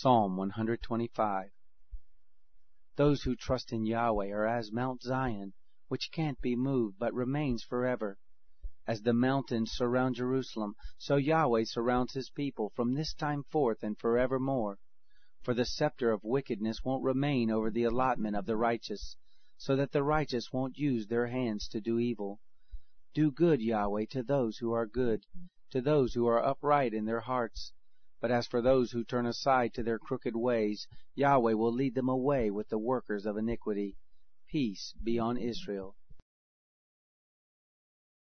Psalm 125 Those who trust in Yahweh are as Mount Zion, which can't be moved, but remains forever. As the mountains surround Jerusalem, so Yahweh surrounds his people from this time forth and forevermore. For the scepter of wickedness won't remain over the allotment of the righteous, so that the righteous won't use their hands to do evil. Do good, Yahweh, to those who are good, to those who are upright in their hearts. But as for those who turn aside to their crooked ways, Yahweh will lead them away with the workers of iniquity. Peace be on Israel.